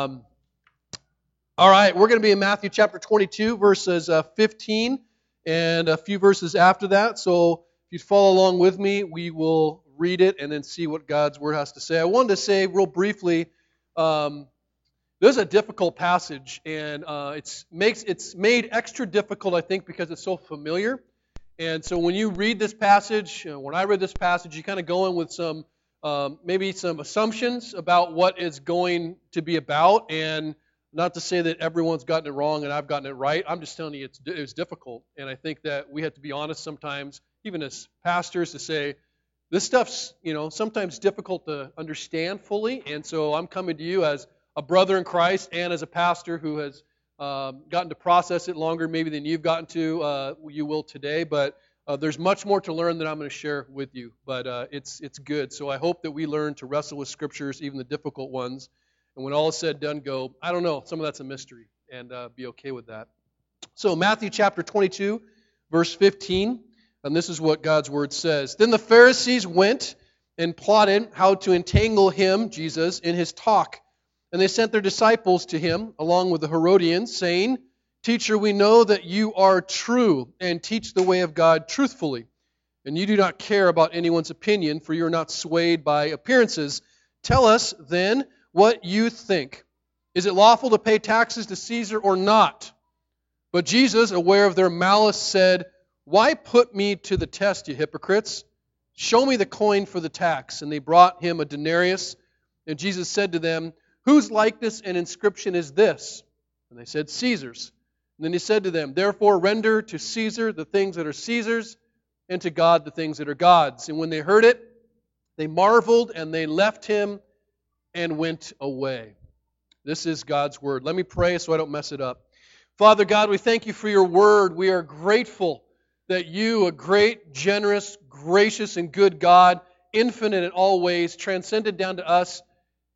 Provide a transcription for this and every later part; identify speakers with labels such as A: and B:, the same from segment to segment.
A: Um, all right, we're going to be in Matthew chapter 22, verses uh, 15, and a few verses after that. So if you follow along with me, we will read it and then see what God's word has to say. I wanted to say real briefly. Um, this is a difficult passage, and uh, it's makes it's made extra difficult, I think, because it's so familiar. And so when you read this passage, uh, when I read this passage, you kind of go in with some um, maybe some assumptions about what it's going to be about, and not to say that everyone's gotten it wrong and I've gotten it right. I'm just telling you it's it's difficult, and I think that we have to be honest sometimes, even as pastors, to say this stuff's you know sometimes difficult to understand fully, and so I'm coming to you as a brother in Christ and as a pastor who has um, gotten to process it longer maybe than you've gotten to. Uh, you will today, but uh, there's much more to learn that I'm going to share with you. But uh, it's it's good. So I hope that we learn to wrestle with scriptures, even the difficult ones. And when all is said done, go. I don't know. Some of that's a mystery, and uh, be okay with that. So Matthew chapter 22, verse 15, and this is what God's word says. Then the Pharisees went and plotted how to entangle him, Jesus, in his talk. And they sent their disciples to him, along with the Herodians, saying, Teacher, we know that you are true and teach the way of God truthfully. And you do not care about anyone's opinion, for you are not swayed by appearances. Tell us, then, what you think. Is it lawful to pay taxes to Caesar or not? But Jesus, aware of their malice, said, Why put me to the test, you hypocrites? Show me the coin for the tax. And they brought him a denarius. And Jesus said to them, Whose likeness and inscription is this? And they said, Caesar's. And then he said to them, Therefore render to Caesar the things that are Caesar's, and to God the things that are God's. And when they heard it, they marveled, and they left him and went away. This is God's word. Let me pray so I don't mess it up. Father God, we thank you for your word. We are grateful that you, a great, generous, gracious, and good God, infinite in all ways, transcended down to us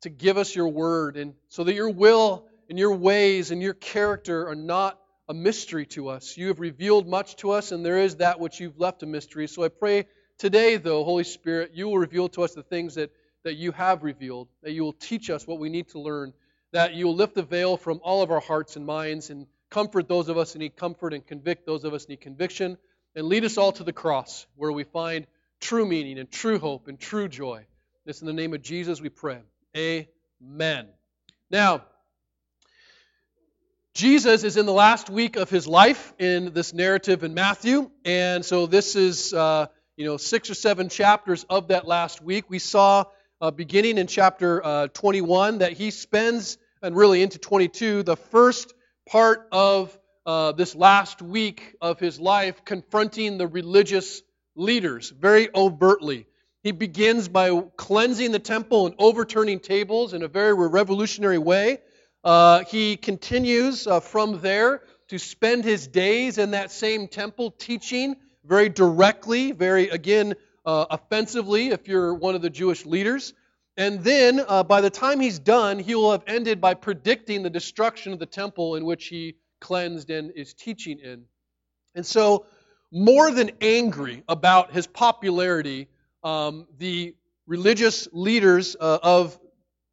A: to give us your word, and so that your will and your ways and your character are not a mystery to us. You have revealed much to us, and there is that which you've left a mystery. So I pray today, though, Holy Spirit, you will reveal to us the things that, that you have revealed, that you will teach us what we need to learn, that you will lift the veil from all of our hearts and minds and comfort those of us who need comfort and convict those of us who need conviction, and lead us all to the cross where we find true meaning and true hope and true joy. This in the name of Jesus we pray. Amen. Now, Jesus is in the last week of his life in this narrative in Matthew, and so this is uh, you know six or seven chapters of that last week. We saw uh, beginning in chapter uh, 21 that he spends and really into 22 the first part of uh, this last week of his life confronting the religious leaders very overtly. He begins by cleansing the temple and overturning tables in a very revolutionary way. Uh, he continues uh, from there to spend his days in that same temple teaching very directly, very, again, uh, offensively if you're one of the Jewish leaders. And then, uh, by the time he's done, he will have ended by predicting the destruction of the temple in which he cleansed and is teaching in. And so, more than angry about his popularity, um, the religious leaders uh, of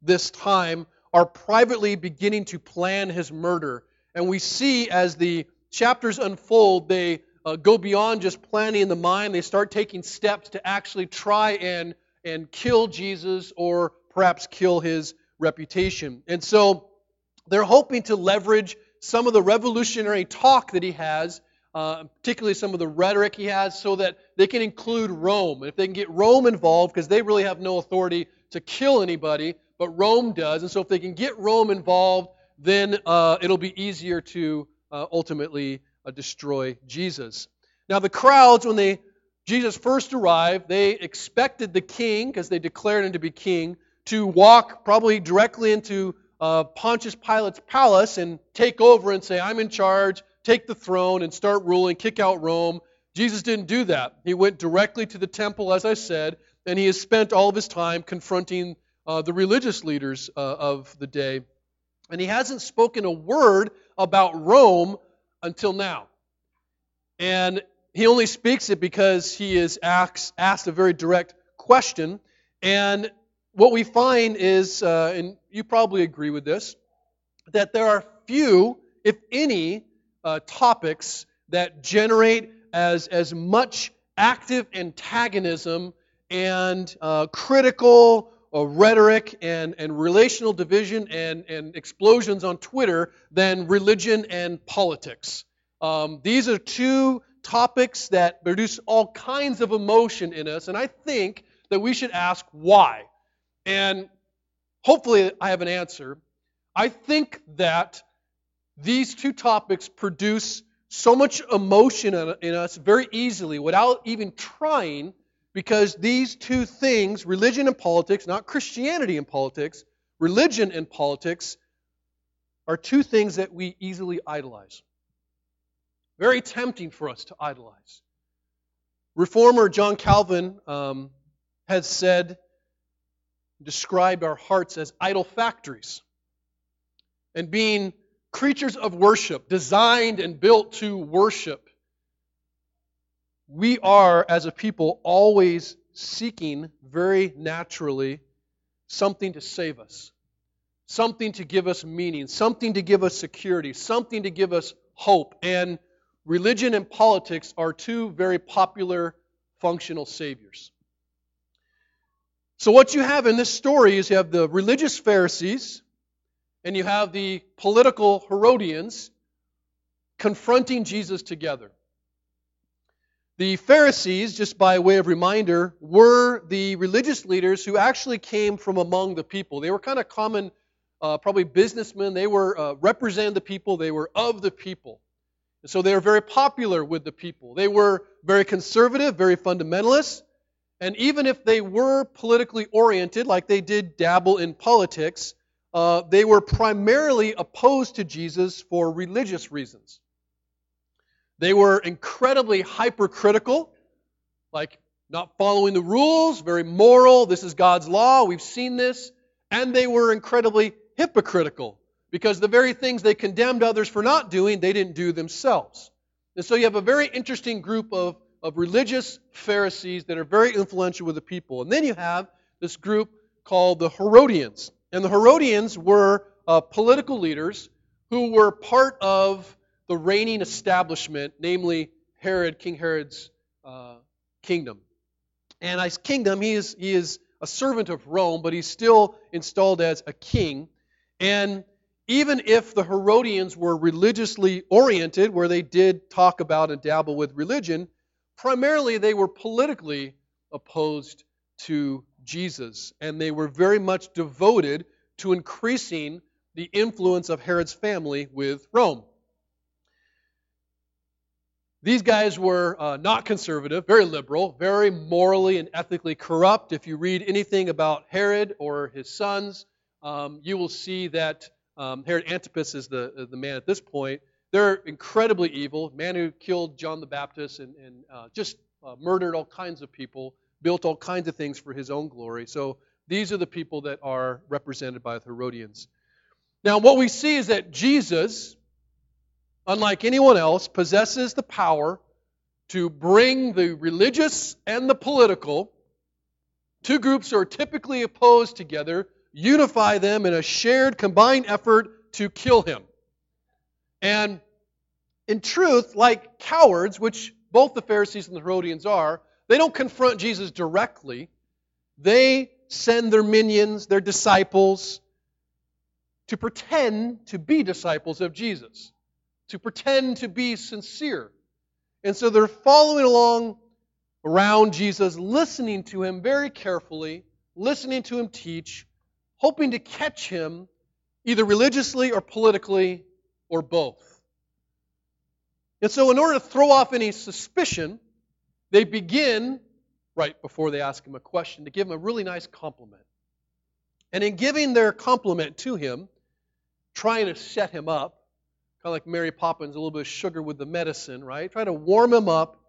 A: this time are privately beginning to plan his murder. And we see as the chapters unfold, they uh, go beyond just planning in the mind. They start taking steps to actually try and, and kill Jesus or perhaps kill his reputation. And so they're hoping to leverage some of the revolutionary talk that he has uh, particularly some of the rhetoric he has, so that they can include Rome. And if they can get Rome involved, because they really have no authority to kill anybody, but Rome does. And so if they can get Rome involved, then uh, it'll be easier to uh, ultimately uh, destroy Jesus. Now, the crowds, when they Jesus first arrived, they expected the king, because they declared him to be king, to walk probably directly into uh, Pontius Pilate's palace and take over and say, I'm in charge take the throne and start ruling, kick out Rome. Jesus didn't do that. He went directly to the temple, as I said, and he has spent all of his time confronting uh, the religious leaders uh, of the day. And he hasn't spoken a word about Rome until now. And he only speaks it because he is asked, asked a very direct question. And what we find is, uh, and you probably agree with this, that there are few, if any, uh, topics that generate as, as much active antagonism and uh, critical uh, rhetoric and, and relational division and, and explosions on Twitter than religion and politics. Um, these are two topics that produce all kinds of emotion in us, and I think that we should ask why. And hopefully, I have an answer. I think that these two topics produce so much emotion in us very easily without even trying because these two things, religion and politics, not Christianity and politics, religion and politics, are two things that we easily idolize. Very tempting for us to idolize. Reformer John Calvin um, has said, described our hearts as idol factories. And being creatures of worship, designed and built to worship, we are, as a people, always seeking very naturally something to save us, something to give us meaning, something to give us security, something to give us hope. And religion and politics are two very popular functional saviors. So, what you have in this story is you have the religious Pharisees and you have the political Herodians confronting Jesus together. The Pharisees, just by way of reminder, were the religious leaders who actually came from among the people. They were kind of common, uh, probably businessmen. They were uh, represented the people. They were of the people. And so they were very popular with the people. They were very conservative, very fundamentalist. And even if they were politically oriented, like they did dabble in politics, uh, they were primarily opposed to Jesus for religious reasons. They were incredibly hypercritical, like not following the rules, very moral. This is God's law. We've seen this. And they were incredibly hypocritical because the very things they condemned others for not doing, they didn't do themselves. And so you have a very interesting group of, of religious Pharisees that are very influential with the people. And then you have this group called the Herodians. And the Herodians were uh, political leaders who were part of the reigning establishment, namely Herod, King Herod's uh, kingdom. And his kingdom, he is, he is a servant of Rome, but he's still installed as a king. And even if the Herodians were religiously oriented, where they did talk about and dabble with religion, primarily they were politically opposed to Jesus. And they were very much devoted to increasing the influence of Herod's family with Rome. These guys were uh, not conservative, very liberal, very morally and ethically corrupt. If you read anything about Herod or his sons, um, you will see that um, Herod Antipas is the, uh, the man at this point. They're incredibly evil, man who killed John the Baptist and, and uh, just uh, murdered all kinds of people, built all kinds of things for his own glory. So these are the people that are represented by the Herodians. Now, what we see is that Jesus, unlike anyone else, possesses the power to bring the religious and the political, two groups who are typically opposed together, unify them in a shared combined effort to kill him. And in truth, like cowards, which both the Pharisees and the Herodians are, they don't confront Jesus directly. They send their minions, their disciples, to pretend to be disciples of Jesus to pretend to be sincere. And so they're following along around Jesus, listening to him very carefully, listening to him teach, hoping to catch him either religiously or politically or both. And so, in order to throw off any suspicion, they begin, right before they ask him a question, to give him a really nice compliment. And in giving their compliment to him, trying to set him up, kind of like Mary Poppins, a little bit of sugar with the medicine, right? Try to warm him up.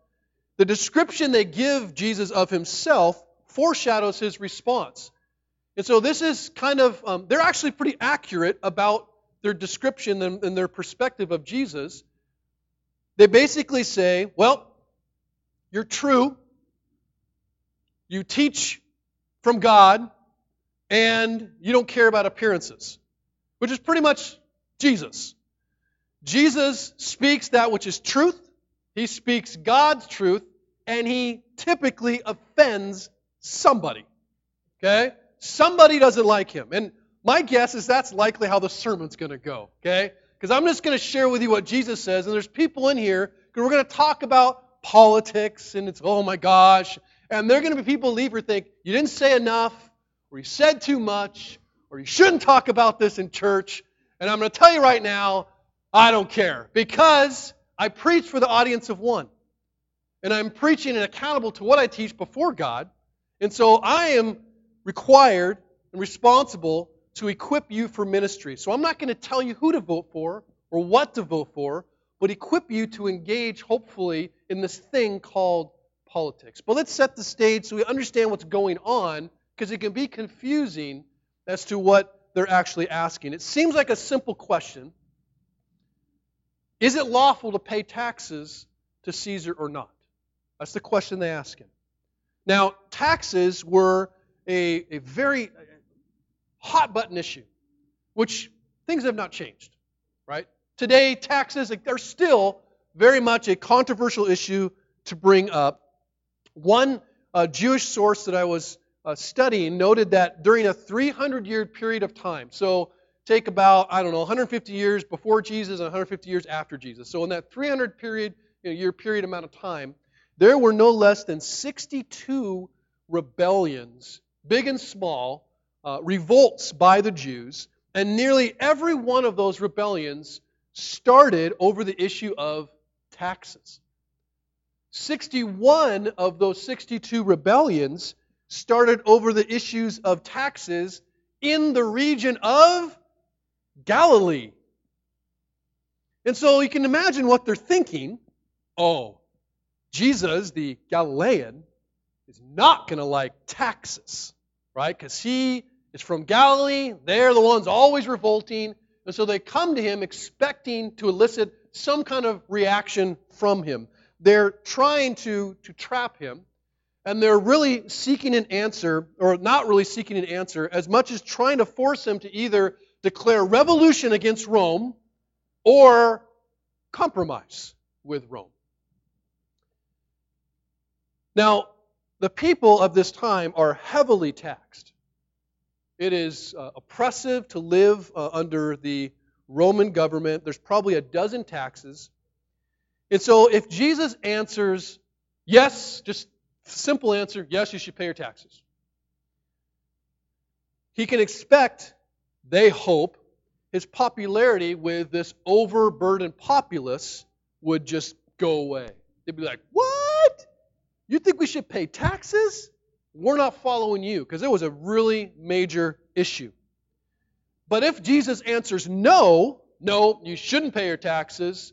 A: The description they give Jesus of himself foreshadows his response. And so this is kind of, um, they're actually pretty accurate about their description and, and their perspective of Jesus. They basically say, well, you're true, you teach from God, and you don't care about appearances, which is pretty much Jesus. Jesus speaks that which is truth, he speaks God's truth, and he typically offends somebody. Okay? Somebody doesn't like him. And my guess is that's likely how the sermon's going to go. Okay? Because I'm just going to share with you what Jesus says, and there's people in here, because we're going to talk about politics, and it's, oh my gosh. And there are going to be people leave who think, you didn't say enough, or you said too much, or you shouldn't talk about this in church. And I'm going to tell you right now, I don't care. Because I preach for the audience of one. And I'm preaching and accountable to what I teach before God. And so I am required and responsible to equip you for ministry. So I'm not going to tell you who to vote for or what to vote for, but equip you to engage, hopefully, in this thing called politics. But let's set the stage so we understand what's going on, because it can be confusing as to what they're actually asking. It seems like a simple question Is it lawful to pay taxes to Caesar or not? That's the question they ask him. Now, taxes were a, a very hot button issue, which things have not changed, right? Today, taxes are still very much a controversial issue to bring up. One uh, Jewish source that I was uh, studying noted that during a 300 year period of time, so take about, I don't know, 150 years before Jesus and 150 years after Jesus. So in that 300 period, you know, year period amount of time, there were no less than 62 rebellions, big and small, uh, revolts by the Jews, and nearly every one of those rebellions started over the issue of taxes. 61 of those 62 rebellions started over the issues of taxes in the region of Galilee. And so you can imagine what they're thinking. Oh, Jesus, the Galilean, is not going to like taxes, right? Because he is from Galilee. They're the ones always revolting. And so they come to him expecting to elicit some kind of reaction from him. They're trying to, to trap him, and they're really seeking an answer, or not really seeking an answer, as much as trying to force him to either declare revolution against Rome or compromise with Rome. Now, the people of this time are heavily taxed. It is uh, oppressive to live uh, under the Roman government. There's probably a dozen taxes. And so if Jesus answers yes, just simple answer, yes, you should pay your taxes. He can expect, they hope, his popularity with this overburdened populace would just go away. They'd be like, What? You think we should pay taxes? We're not following you, because it was a really major issue. But if Jesus answers no, no, you shouldn't pay your taxes,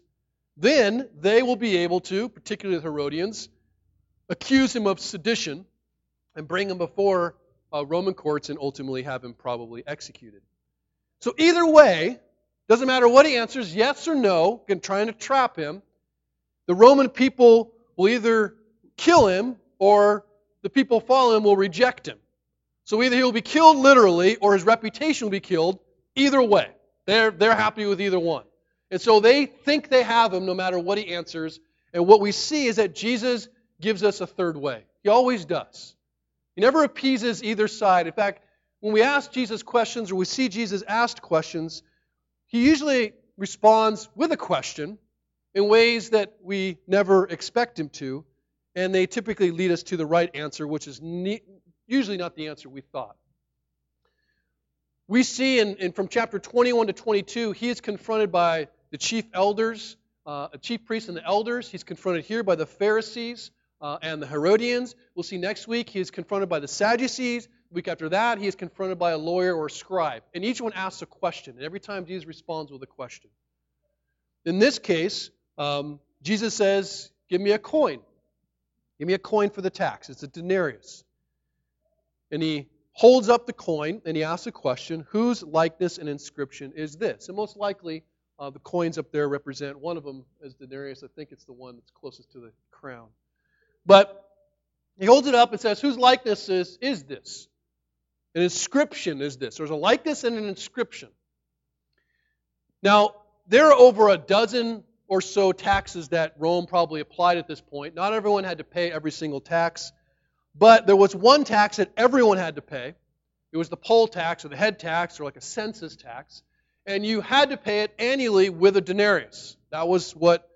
A: then they will be able to, particularly the Herodians, accuse him of sedition and bring him before uh, Roman courts and ultimately have him probably executed. So either way, doesn't matter what he answers, yes or no, again, trying to trap him, the Roman people will either kill him or the people following him will reject him. So either he will be killed literally or his reputation will be killed. Either way, they're, they're happy with either one. And so they think they have him no matter what he answers. And what we see is that Jesus gives us a third way. He always does. He never appeases either side. In fact, when we ask Jesus questions or we see Jesus asked questions, he usually responds with a question in ways that we never expect him to and they typically lead us to the right answer, which is ne- usually not the answer we thought. We see in, in, from chapter 21 to 22, he is confronted by the chief elders, uh, chief priests and the elders. He's confronted here by the Pharisees uh, and the Herodians. We'll see next week he is confronted by the Sadducees. Week after that, he is confronted by a lawyer or a scribe. And each one asks a question. And every time Jesus responds with a question. In this case, um, Jesus says, Give me a coin. Give me a coin for the tax. It's a denarius. And he holds up the coin and he asks a question whose likeness and inscription is this? And most likely, uh, the coins up there represent one of them as denarius. I think it's the one that's closest to the crown. But he holds it up and says, Whose likeness is, is this? An inscription is this. There's a likeness and an inscription. Now, there are over a dozen or so taxes that Rome probably applied at this point. Not everyone had to pay every single tax, but there was one tax that everyone had to pay. It was the poll tax or the head tax or like a census tax. And you had to pay it annually with a denarius. That was what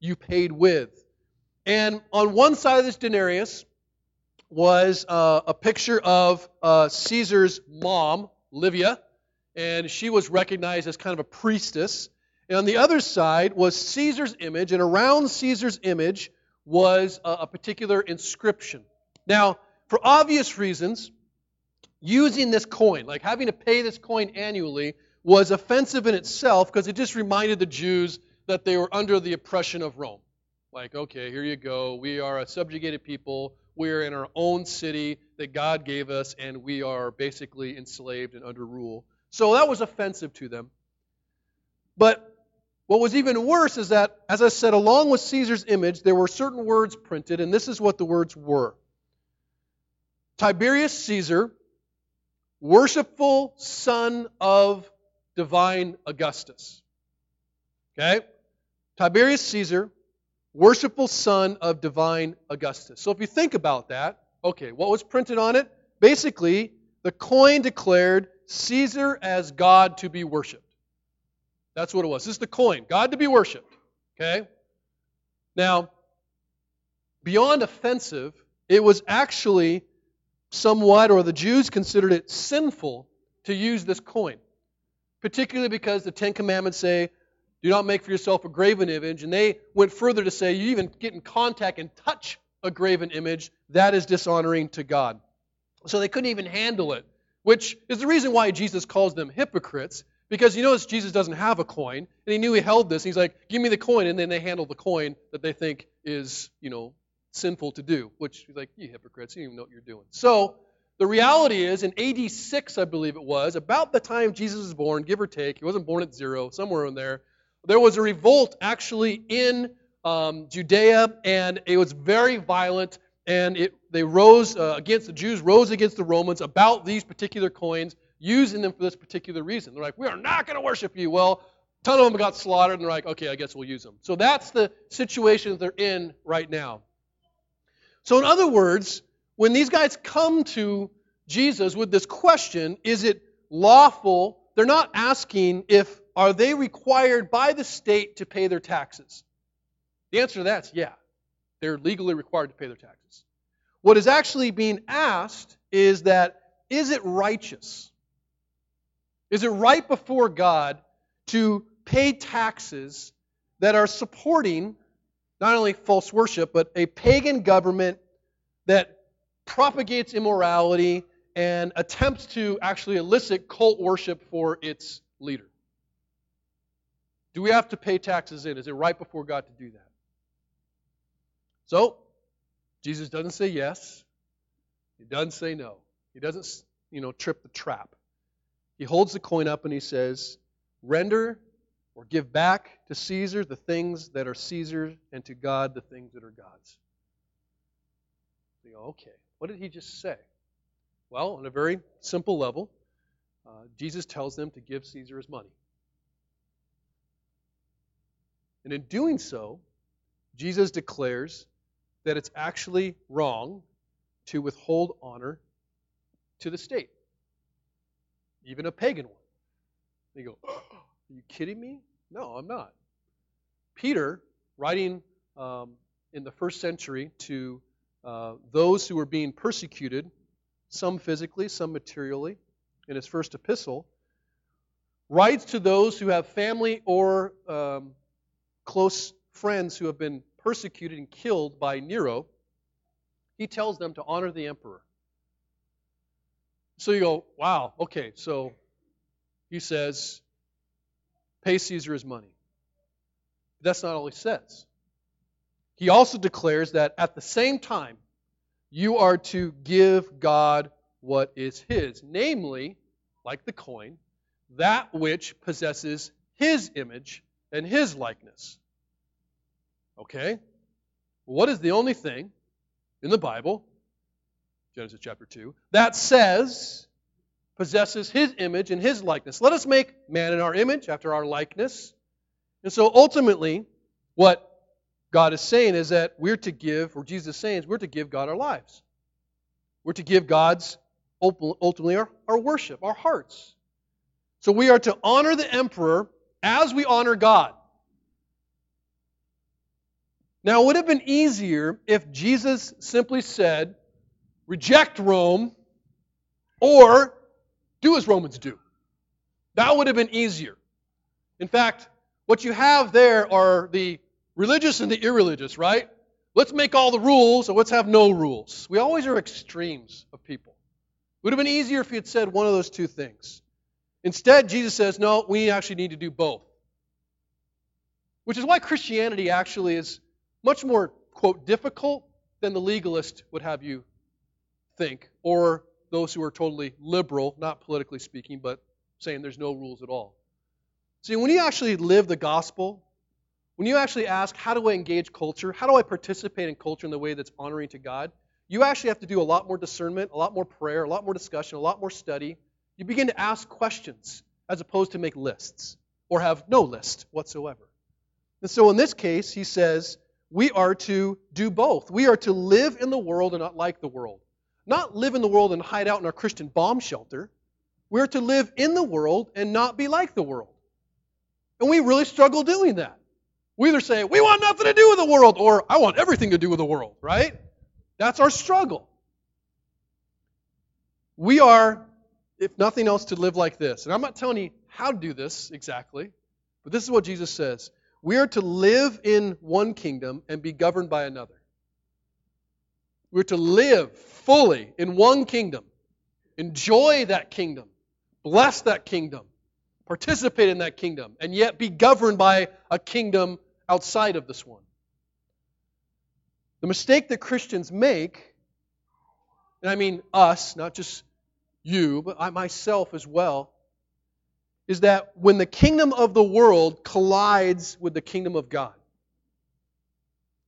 A: you paid with. And on one side of this denarius was uh, a picture of uh, Caesar's mom, Livia, and she was recognized as kind of a priestess. And on the other side was Caesar's image, and around Caesar's image was a, a particular inscription. Now, for obvious reasons, using this coin, like having to pay this coin annually, was offensive in itself because it just reminded the Jews that they were under the oppression of Rome. Like, okay, here you go. We are a subjugated people. We're in our own city that God gave us, and we are basically enslaved and under rule. So that was offensive to them. But what was even worse is that, as I said, along with Caesar's image, there were certain words printed, and this is what the words were Tiberius Caesar, worshipful son of divine Augustus. Okay? Tiberius Caesar, worshipful son of divine Augustus. So if you think about that, okay, what was printed on it? Basically, the coin declared Caesar as God to be worshiped. That's what it was. This is the coin, God to be worshiped. Okay? Now, beyond offensive, it was actually somewhat, or the Jews considered it sinful to use this coin, particularly because the Ten Commandments say, do not make for yourself a graven image. And they went further to say, you even get in contact and touch a graven image, that is dishonoring to God. So they couldn't even handle it, which is the reason why Jesus calls them hypocrites. Because you notice Jesus doesn't have a coin, and he knew he held this. he's like, "Give me the coin," and then they handle the coin that they think is, you know, sinful to do. Which he's like, "You hypocrites! You don't even know what you're doing." So the reality is, in AD 6, I believe it was, about the time Jesus was born, give or take, he wasn't born at zero, somewhere in there. There was a revolt actually in um, Judea, and it was very violent. And it, they rose uh, against the Jews, rose against the Romans about these particular coins, using them for this particular reason. They're like, we are not going to worship you. Well, a ton of them got slaughtered, and they're like, okay, I guess we'll use them. So that's the situation they're in right now. So, in other words, when these guys come to Jesus with this question, is it lawful? They're not asking if are they required by the state to pay their taxes? The answer to that is yeah. They're legally required to pay their taxes. What is actually being asked is that is it righteous? Is it right before God to pay taxes that are supporting not only false worship, but a pagan government that propagates immorality and attempts to actually elicit cult worship for its leader? Do we have to pay taxes in? Is it right before God to do that? So, Jesus doesn't say yes. He doesn't say no. He doesn't, you know, trip the trap. He holds the coin up and he says, Render or give back to Caesar the things that are Caesar's and to God the things that are God's. Go, okay, what did he just say? Well, on a very simple level, uh, Jesus tells them to give Caesar his money. And in doing so, Jesus declares that it's actually wrong to withhold honor to the state, even a pagan one. They go, Are you kidding me? No, I'm not. Peter, writing um, in the first century to uh, those who were being persecuted, some physically, some materially, in his first epistle, writes to those who have family or um, close friends who have been persecuted and killed by Nero, he tells them to honor the emperor. So you go, wow, okay, so he says, pay Caesar his money. That's not all he says. He also declares that at the same time, you are to give God what is his, namely, like the coin, that which possesses his image and his likeness. Okay? What is the only thing in the Bible, Genesis chapter 2, that says possesses his image and his likeness. Let us make man in our image, after our likeness. And so ultimately, what God is saying is that we're to give, or Jesus is saying is we're to give God our lives. We're to give God's ultimately our, our worship, our hearts. So we are to honor the emperor as we honor God. Now, it would have been easier if Jesus simply said, reject Rome or do as Romans do. That would have been easier. In fact, what you have there are the religious and the irreligious, right? Let's make all the rules or let's have no rules. We always are extremes of people. It would have been easier if he had said one of those two things. Instead, Jesus says, no, we actually need to do both. Which is why Christianity actually is much more, quote, difficult than the legalist would have you think, or those who are totally liberal, not politically speaking, but saying there's no rules at all. See, when you actually live the gospel, when you actually ask, how do I engage culture? How do I participate in culture in the way that's honoring to God? You actually have to do a lot more discernment, a lot more prayer, a lot more discussion, a lot more study. You begin to ask questions as opposed to make lists or have no list whatsoever. And so in this case, he says, we are to do both. We are to live in the world and not like the world. Not live in the world and hide out in our Christian bomb shelter. We're to live in the world and not be like the world. And we really struggle doing that. We either say, we want nothing to do with the world, or I want everything to do with the world, right? That's our struggle. We are, if nothing else, to live like this. And I'm not telling you how to do this exactly, but this is what Jesus says. We are to live in one kingdom and be governed by another. We're to live fully in one kingdom, enjoy that kingdom, bless that kingdom, participate in that kingdom, and yet be governed by a kingdom outside of this one. The mistake that Christians make, and I mean us, not just you, but I myself as well, is that when the kingdom of the world collides with the kingdom of God,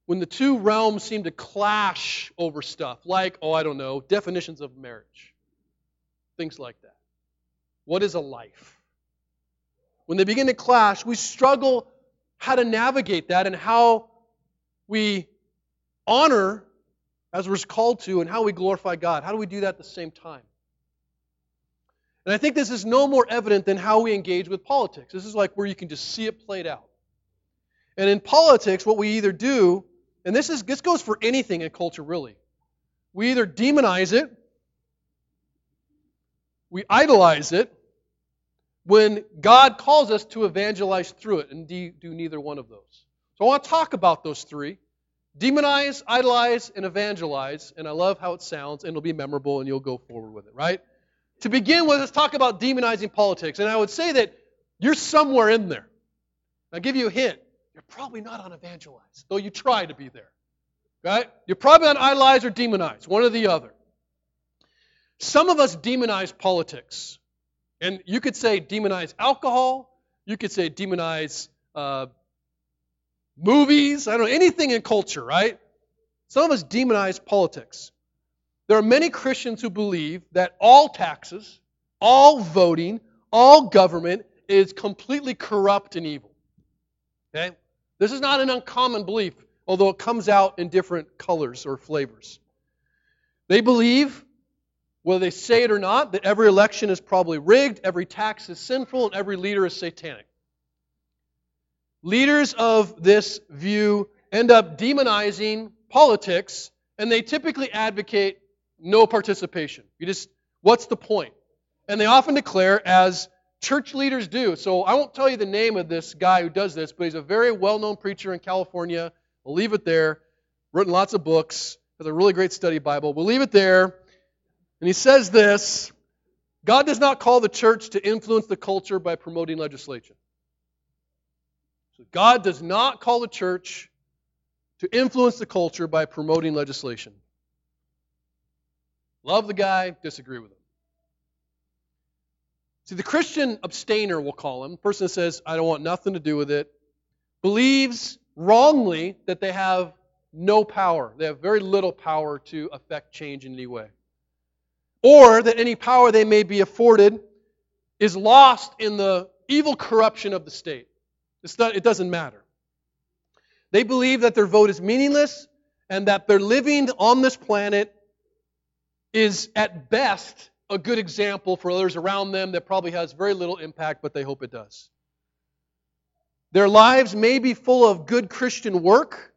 A: when the two realms seem to clash over stuff, like, oh, I don't know, definitions of marriage, things like that. What is a life? When they begin to clash, we struggle how to navigate that and how we honor as we're called to and how we glorify God. How do we do that at the same time? And I think this is no more evident than how we engage with politics. This is like where you can just see it played out. And in politics, what we either do, and this is this goes for anything in culture really. We either demonize it, we idolize it, when God calls us to evangelize through it and do neither one of those. So I want to talk about those three demonize, idolize, and evangelize. And I love how it sounds, and it'll be memorable, and you'll go forward with it, right? To begin with, let's talk about demonizing politics. And I would say that you're somewhere in there. I'll give you a hint. You're probably not on evangelize, though you try to be there. Right? You're probably on idolize or demonize, one or the other. Some of us demonize politics. And you could say demonize alcohol. You could say demonize uh, movies. I don't know, anything in culture, right? Some of us demonize politics. There are many Christians who believe that all taxes, all voting, all government is completely corrupt and evil. Okay? This is not an uncommon belief, although it comes out in different colors or flavors. They believe whether they say it or not, that every election is probably rigged, every tax is sinful, and every leader is satanic. Leaders of this view end up demonizing politics, and they typically advocate no participation. You just, what's the point? And they often declare, as church leaders do. So I won't tell you the name of this guy who does this, but he's a very well known preacher in California. We'll leave it there. Written lots of books, has a really great study Bible. We'll leave it there. And he says this God does not call the church to influence the culture by promoting legislation. So God does not call the church to influence the culture by promoting legislation. Love the guy, disagree with him. See, the Christian abstainer, we'll call him, person that says, I don't want nothing to do with it, believes wrongly that they have no power. They have very little power to affect change in any way. or that any power they may be afforded is lost in the evil corruption of the state. Not, it doesn't matter. They believe that their vote is meaningless and that they're living on this planet is at best a good example for others around them that probably has very little impact, but they hope it does. Their lives may be full of good Christian work,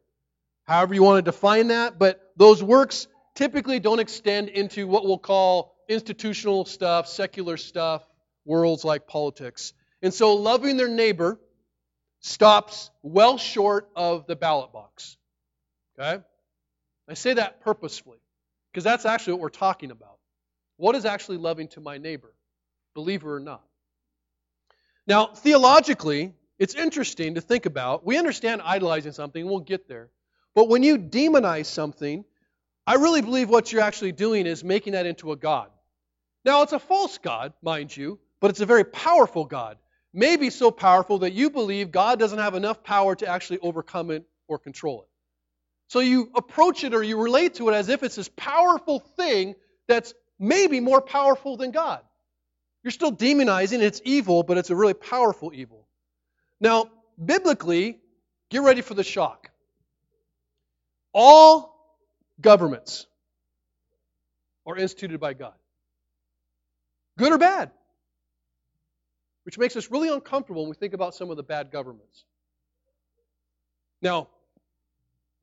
A: however you want to define that, but those works typically don't extend into what we'll call institutional stuff, secular stuff, worlds like politics. And so loving their neighbor stops well short of the ballot box. Okay? I say that purposefully because that's actually what we're talking about. What is actually loving to my neighbor, believer or not? Now, theologically, it's interesting to think about. We understand idolizing something, we'll get there. But when you demonize something, I really believe what you're actually doing is making that into a God. Now, it's a false God, mind you, but it's a very powerful God Maybe so powerful that you believe God doesn't have enough power to actually overcome it or control it. So you approach it or you relate to it as if it's this powerful thing that's maybe more powerful than God. You're still demonizing it's evil, but it's a really powerful evil. Now, biblically, get ready for the shock. All governments are instituted by God. Good or bad which makes us really uncomfortable when we think about some of the bad governments. Now,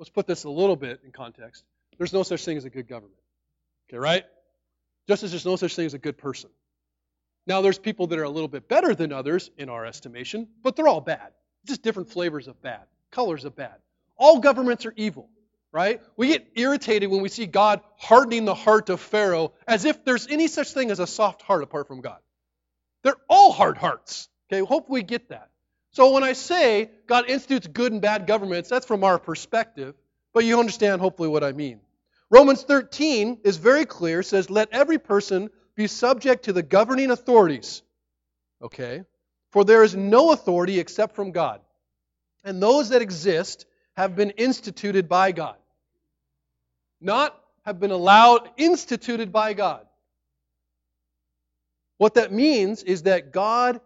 A: let's put this a little bit in context. There's no such thing as a good government. Okay, right? Just as there's no such thing as a good person. Now, there's people that are a little bit better than others in our estimation, but they're all bad. Just different flavors of bad, colors of bad. All governments are evil, right? We get irritated when we see God hardening the heart of Pharaoh as if there's any such thing as a soft heart apart from God. They're all hard hearts. Okay, hope we get that. So when I say God institutes good and bad governments, that's from our perspective, but you understand hopefully what I mean. Romans 13 is very clear, says, Let every person be subject to the governing authorities. Okay? For there is no authority except from God. And those that exist have been instituted by God. Not have been allowed, instituted by God. What that means is that God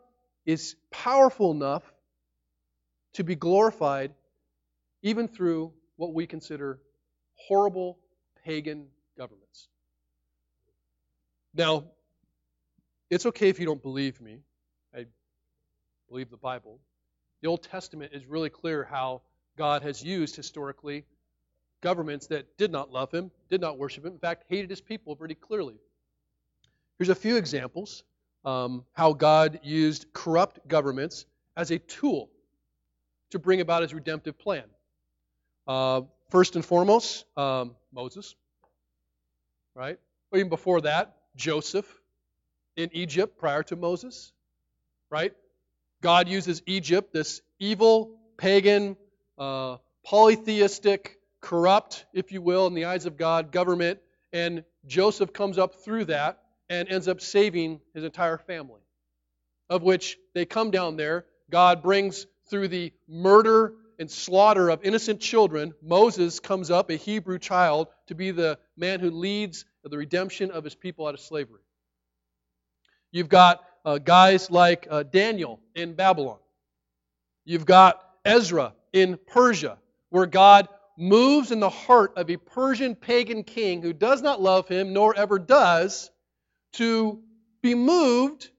A: is powerful enough to be glorified even through what we consider horrible pagan governments. Now, it's okay if you don't believe me. I believe the Bible. The Old Testament is really clear how God has used historically governments that did not love him, did not worship him, in fact, hated his people pretty clearly. Here's a few examples um, how God used corrupt governments as a tool to bring about his redemptive plan. Uh, first and foremost, um, Moses, right? Or even before that, Joseph in Egypt prior to Moses, right? God uses Egypt, this evil, pagan, uh, polytheistic, corrupt, if you will, in the eyes of God, government, and Joseph comes up through that and ends up saving his entire family. Of which they come down there. God brings through the murder and slaughter of innocent children, Moses comes up, a Hebrew child, to be the man who leads the redemption of his people out of slavery. You've got uh, guys like uh, Daniel in Babylon. You've got Ezra in Persia, where God moves in the heart of a Persian pagan king who does not love him nor ever does to be moved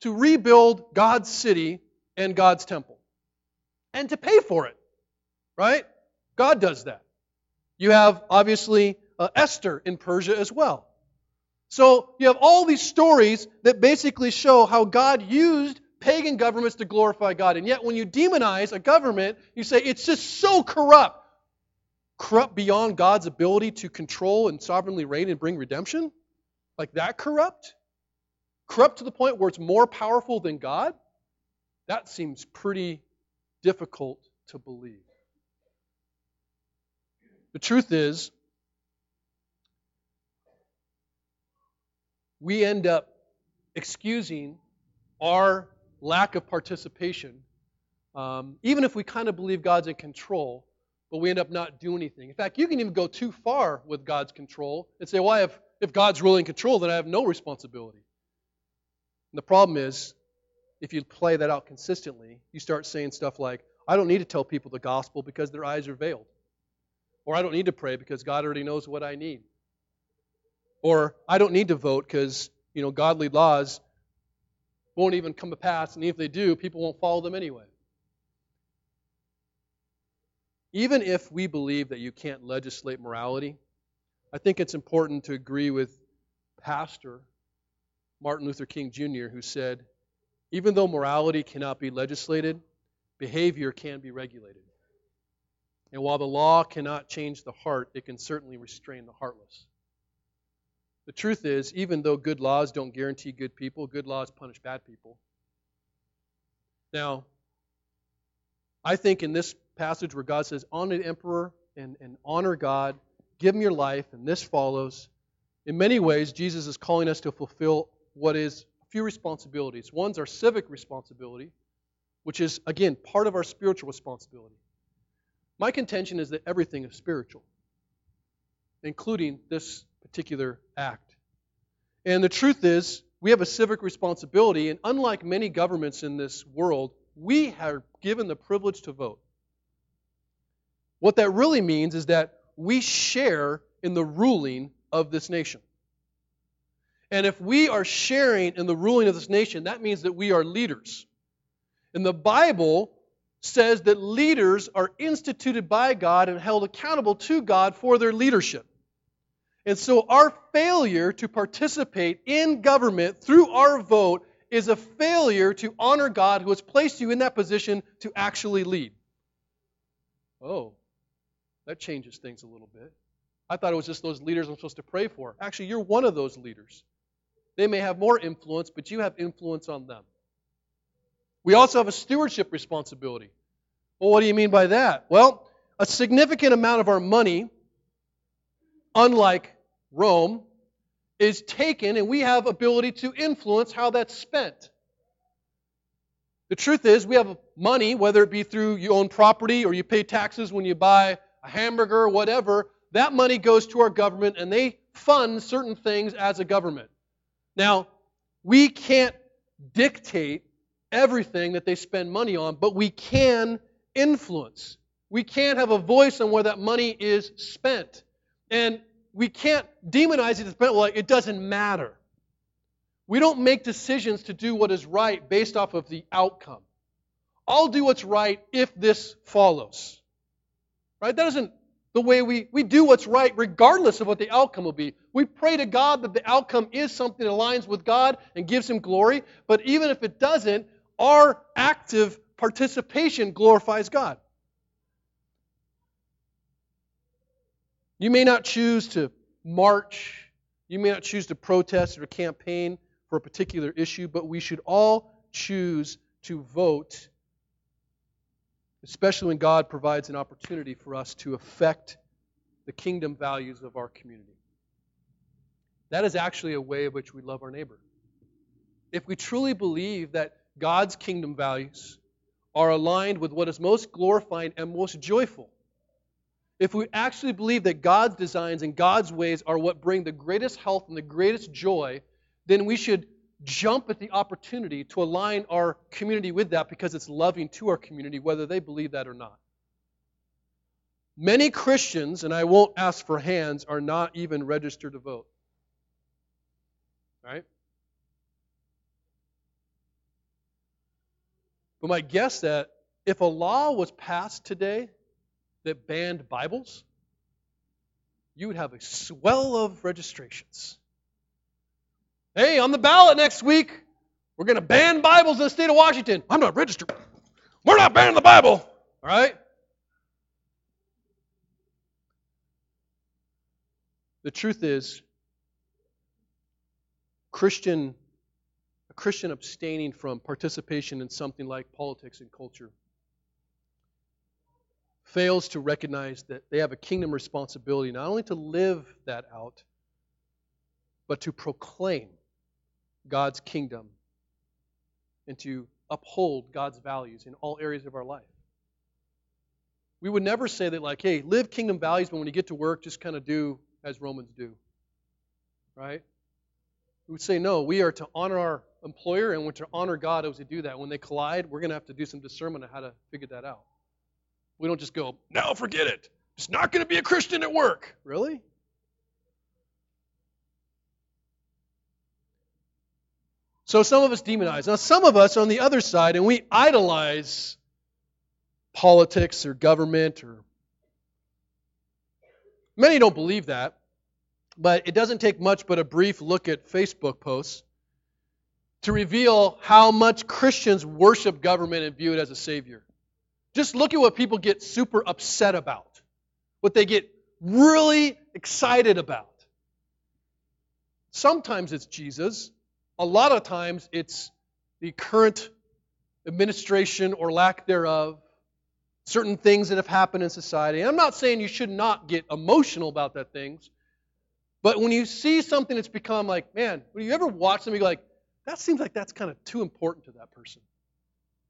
A: to rebuild God's city and God's temple and to pay for it. Right? God does that. You have, obviously, uh, Esther in Persia as well. So you have all these stories that basically show how God used pagan governments to glorify God. And yet, when you demonize a government, you say it's just so corrupt. Corrupt beyond God's ability to control and sovereignly reign and bring redemption? Like that corrupt? Corrupt to the point where it's more powerful than God? That seems pretty difficult to believe. The truth is, we end up excusing our lack of participation, um, even if we kind of believe God's in control, but we end up not doing anything. In fact, you can even go too far with God's control and say, well, I have if God's really in control, then I have no responsibility. And the problem is, if you play that out consistently, you start saying stuff like, I don't need to tell people the gospel because their eyes are veiled. Or I don't need to pray because God already knows what I need. Or I don't need to vote because, you know, godly laws won't even come to pass, and if they do, people won't follow them anyway. Even if we believe that you can't legislate morality, I think it's important to agree with Pastor Martin Luther King Jr., who said, even though morality cannot be legislated, behavior can be regulated. And while the law cannot change the heart, it can certainly restrain the heartless. The truth is, even though good laws don't guarantee good people, good laws punish bad people. Now, I think in this passage where God says, honor the emperor and, and honor God, give him your life, and this follows, in many ways, Jesus is calling us to fulfill what is few responsibilities. One's our civic responsibility, which is, again, part of our spiritual responsibility. My contention is that everything is spiritual, including this particular act. And the truth is, we have a civic responsibility, and unlike many governments in this world, we are given the privilege to vote. What that really means is that we share in the ruling of this nation. And if we are sharing in the ruling of this nation, that means that we are leaders. And the Bible says that leaders are instituted by God and held accountable to God for their leadership. And so our failure to participate in government through our vote is a failure to honor God who has placed you in that position to actually lead. Oh, that changes things a little bit. I thought it was just those leaders I'm supposed to pray for. Actually, you're one of those leaders. They may have more influence, but you have influence on them. We also have a stewardship responsibility. Well, what do you mean by that? Well, a significant amount of our money, unlike Rome, is taken and we have ability to influence how that's spent. The truth is, we have money, whether it be through you own property or you pay taxes when you buy a hamburger or whatever, that money goes to our government and they fund certain things as a government. Now, we can't dictate everything that they spend money on, but we can influence. We can't have a voice on where that money is spent. And we can't demonize it well, it doesn't matter. We don't make decisions to do what is right based off of the outcome. I'll do what's right if this follows. Right? That isn't the way we, we do what's right regardless of what the outcome will be. We pray to God that the outcome is something that aligns with God and gives Him glory. But even if it doesn't, our active participation glorifies God. You may not choose to march, you may not choose to protest or campaign for a particular issue, but we should all choose to vote especially when God provides an opportunity for us to affect the kingdom values of our community. That is actually a way in which we love our neighbor. If we truly believe that God's kingdom values are aligned with what is most glorifying and most joyful, if we actually believe that God's designs and God's ways are what bring the greatest health and the greatest joy, then we should jump at the opportunity to align our community with that because it's loving to our community, whether they believe that or not. Many Christians, and I won't ask for hands, are not even registered to vote. Right? But my guess that if a law was passed today that banned Bibles, you would have a swell of registrations. Hey, on the ballot next week, we're going to ban Bibles in the state of Washington. I'm not registered. We're not banning the Bible. All right? The truth is, Christian, a Christian abstaining from participation in something like politics and culture fails to recognize that they have a kingdom responsibility not only to live that out, but to proclaim God's kingdom and to uphold God's values in all areas of our life. We would never say that, like, hey, live kingdom values, but when you get to work, just kind of do as Romans do. right? We would say, no, we are to honor our employer and we're to honor God as we do that. When they collide, we're going to have to do some discernment on how to figure that out. We don't just go, now forget it. It's not going to be a Christian at work. Really? So some of us demonize. Now, some of us are on the other side, and we idolize politics or government or. Many don't believe that, but it doesn't take much but a brief look at Facebook posts to reveal how much Christians worship government and view it as a savior. Just look at what people get super upset about, what they get really excited about. Sometimes it's Jesus, a lot of times it's the current administration or lack thereof, certain things that have happened in society. I'm not saying you should not get emotional about that things, but when you see something that's become like, man, when you ever watch something like, that seems like that's kind of too important to that person.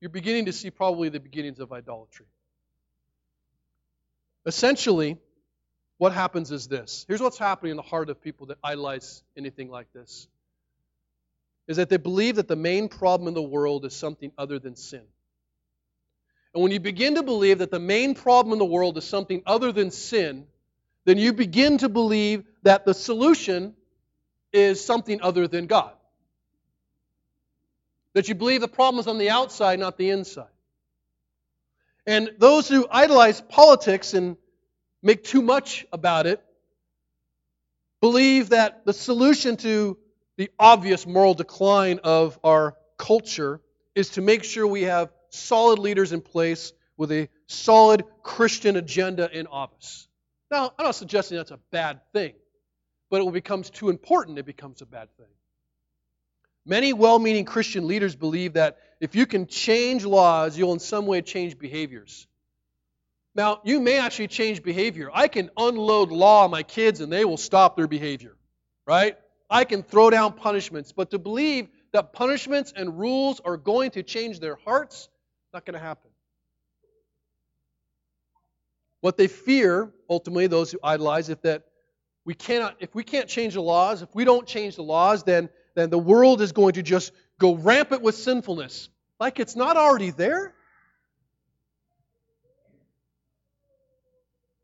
A: You're beginning to see probably the beginnings of idolatry. Essentially, what happens is this. Here's what's happening in the heart of people that idolize anything like this is that they believe that the main problem in the world is something other than sin. And when you begin to believe that the main problem in the world is something other than sin, then you begin to believe that the solution is something other than God. That you believe the problem is on the outside, not the inside. And those who idolize politics and make too much about it believe that the solution to the obvious moral decline of our culture is to make sure we have solid leaders in place with a solid Christian agenda in office. Now, I'm not suggesting that's a bad thing, but it becomes too important, it becomes a bad thing. Many well meaning Christian leaders believe that if you can change laws, you'll in some way change behaviors. Now, you may actually change behavior. I can unload law on my kids and they will stop their behavior, right? I can throw down punishments, but to believe that punishments and rules are going to change their hearts, not going to happen. What they fear, ultimately, those who idolize, if that we cannot, if we can't change the laws, if we don't change the laws, then, then the world is going to just go rampant with sinfulness. Like it's not already there.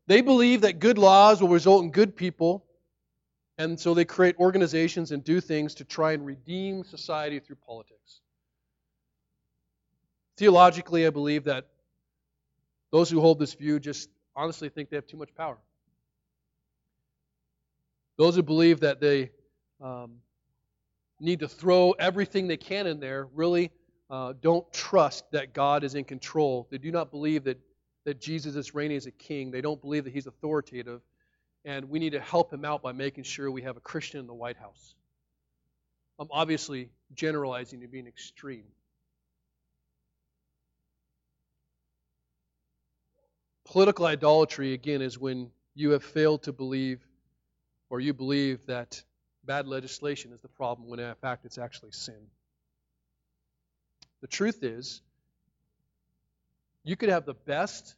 A: They believe that good laws will result in good people, and so they create organizations and do things to try and redeem society through politics. Theologically, I believe that those who hold this view just honestly think they have too much power. Those who believe that they um, need to throw everything they can in there really uh, don't trust that God is in control. They do not believe that, that Jesus is reigning as a king. They don't believe that he's authoritative and we need to help him out by making sure we have a Christian in the White House. I'm obviously generalizing to being extreme. Political idolatry, again, is when you have failed to believe or you believe that bad legislation is the problem when in fact it's actually sin. The truth is, you could have the best,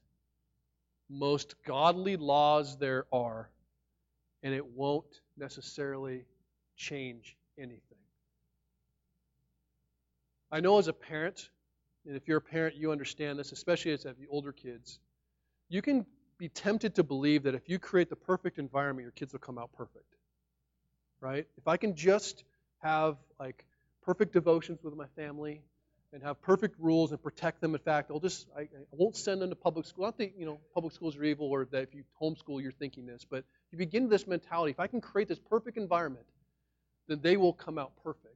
A: most godly laws there are, and it won't necessarily change anything. I know as a parent, and if you're a parent, you understand this, especially as have older kids, you can be tempted to believe that if you create the perfect environment, your kids will come out perfect. Right? If I can just have like perfect devotions with my family, and have perfect rules and protect them. In fact, I'll just I, I won't send them to public school. I think you know public schools are evil or that if you homeschool you're thinking this, but you begin this mentality. If I can create this perfect environment, then they will come out perfect.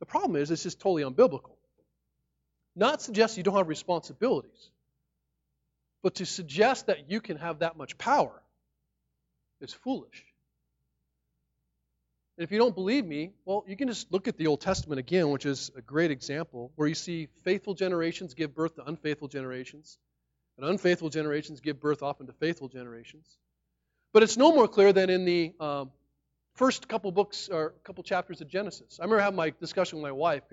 A: The problem is it's just totally unbiblical. Not suggest you don't have responsibilities, but to suggest that you can have that much power is foolish. And if you don't believe me, well, you can just look at the Old Testament again, which is a great example, where you see faithful generations give birth to unfaithful generations, and unfaithful generations give birth often to faithful generations. But it's no more clear than in the um, first couple books or couple chapters of Genesis. I remember having my discussion with my wife.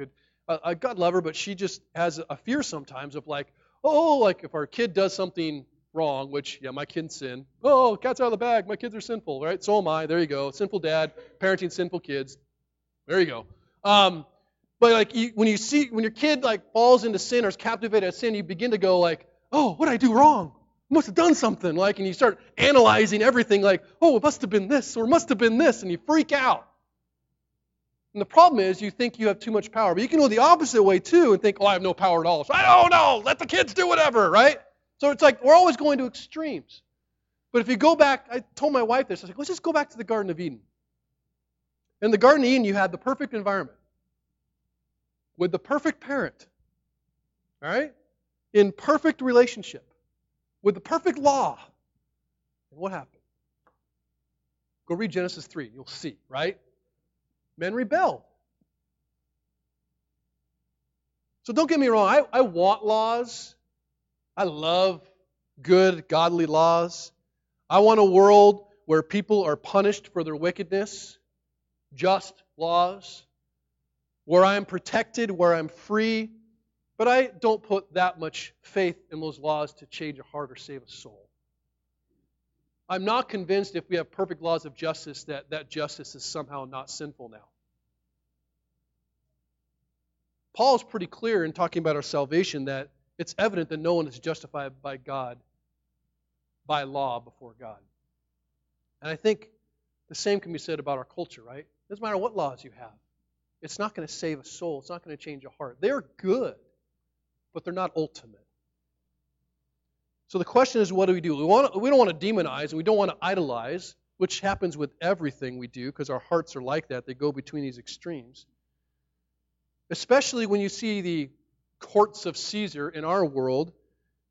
A: Uh, I God love her, but she just has a fear sometimes of like, oh, like if our kid does something wrong, which, yeah, my kids sin. Oh, cat's out of the bag. My kids are sinful, right? So am I. There you go. Sinful dad, parenting sinful kids. There you go. Um, but like you, when you see when your kid like falls into sin or is captivated at sin, you begin to go like, oh, what did I do wrong? Must have done something. Like, and you start analyzing everything like, oh, it must have been this or it must have been this, and you freak out. And the problem is you think you have too much power. But you can go the opposite way too and think, oh, I have no power at all. So I don't know. Let the kids do whatever, right? So it's like we're always going to extremes. But if you go back, I told my wife this. I was like, let's just go back to the Garden of Eden. In the Garden of Eden, you had the perfect environment with the perfect parent, all right? In perfect relationship with the perfect law. And what happened? Go read Genesis 3. You'll see, right? Men rebelled. So don't get me wrong, I, I want laws. I love good, godly laws. I want a world where people are punished for their wickedness, just laws, where I'm protected, where I'm free. But I don't put that much faith in those laws to change a heart or save a soul. I'm not convinced if we have perfect laws of justice that that justice is somehow not sinful now. Paul is pretty clear in talking about our salvation that it's evident that no one is justified by God by law before God. And I think the same can be said about our culture, right? It doesn't matter what laws you have. It's not going to save a soul. It's not going to change a heart. They're good, but they're not ultimate. So the question is, what do we do? We, want, we don't want to demonize and we don't want to idolize, which happens with everything we do because our hearts are like that. They go between these extremes. Especially when you see the courts of Caesar in our world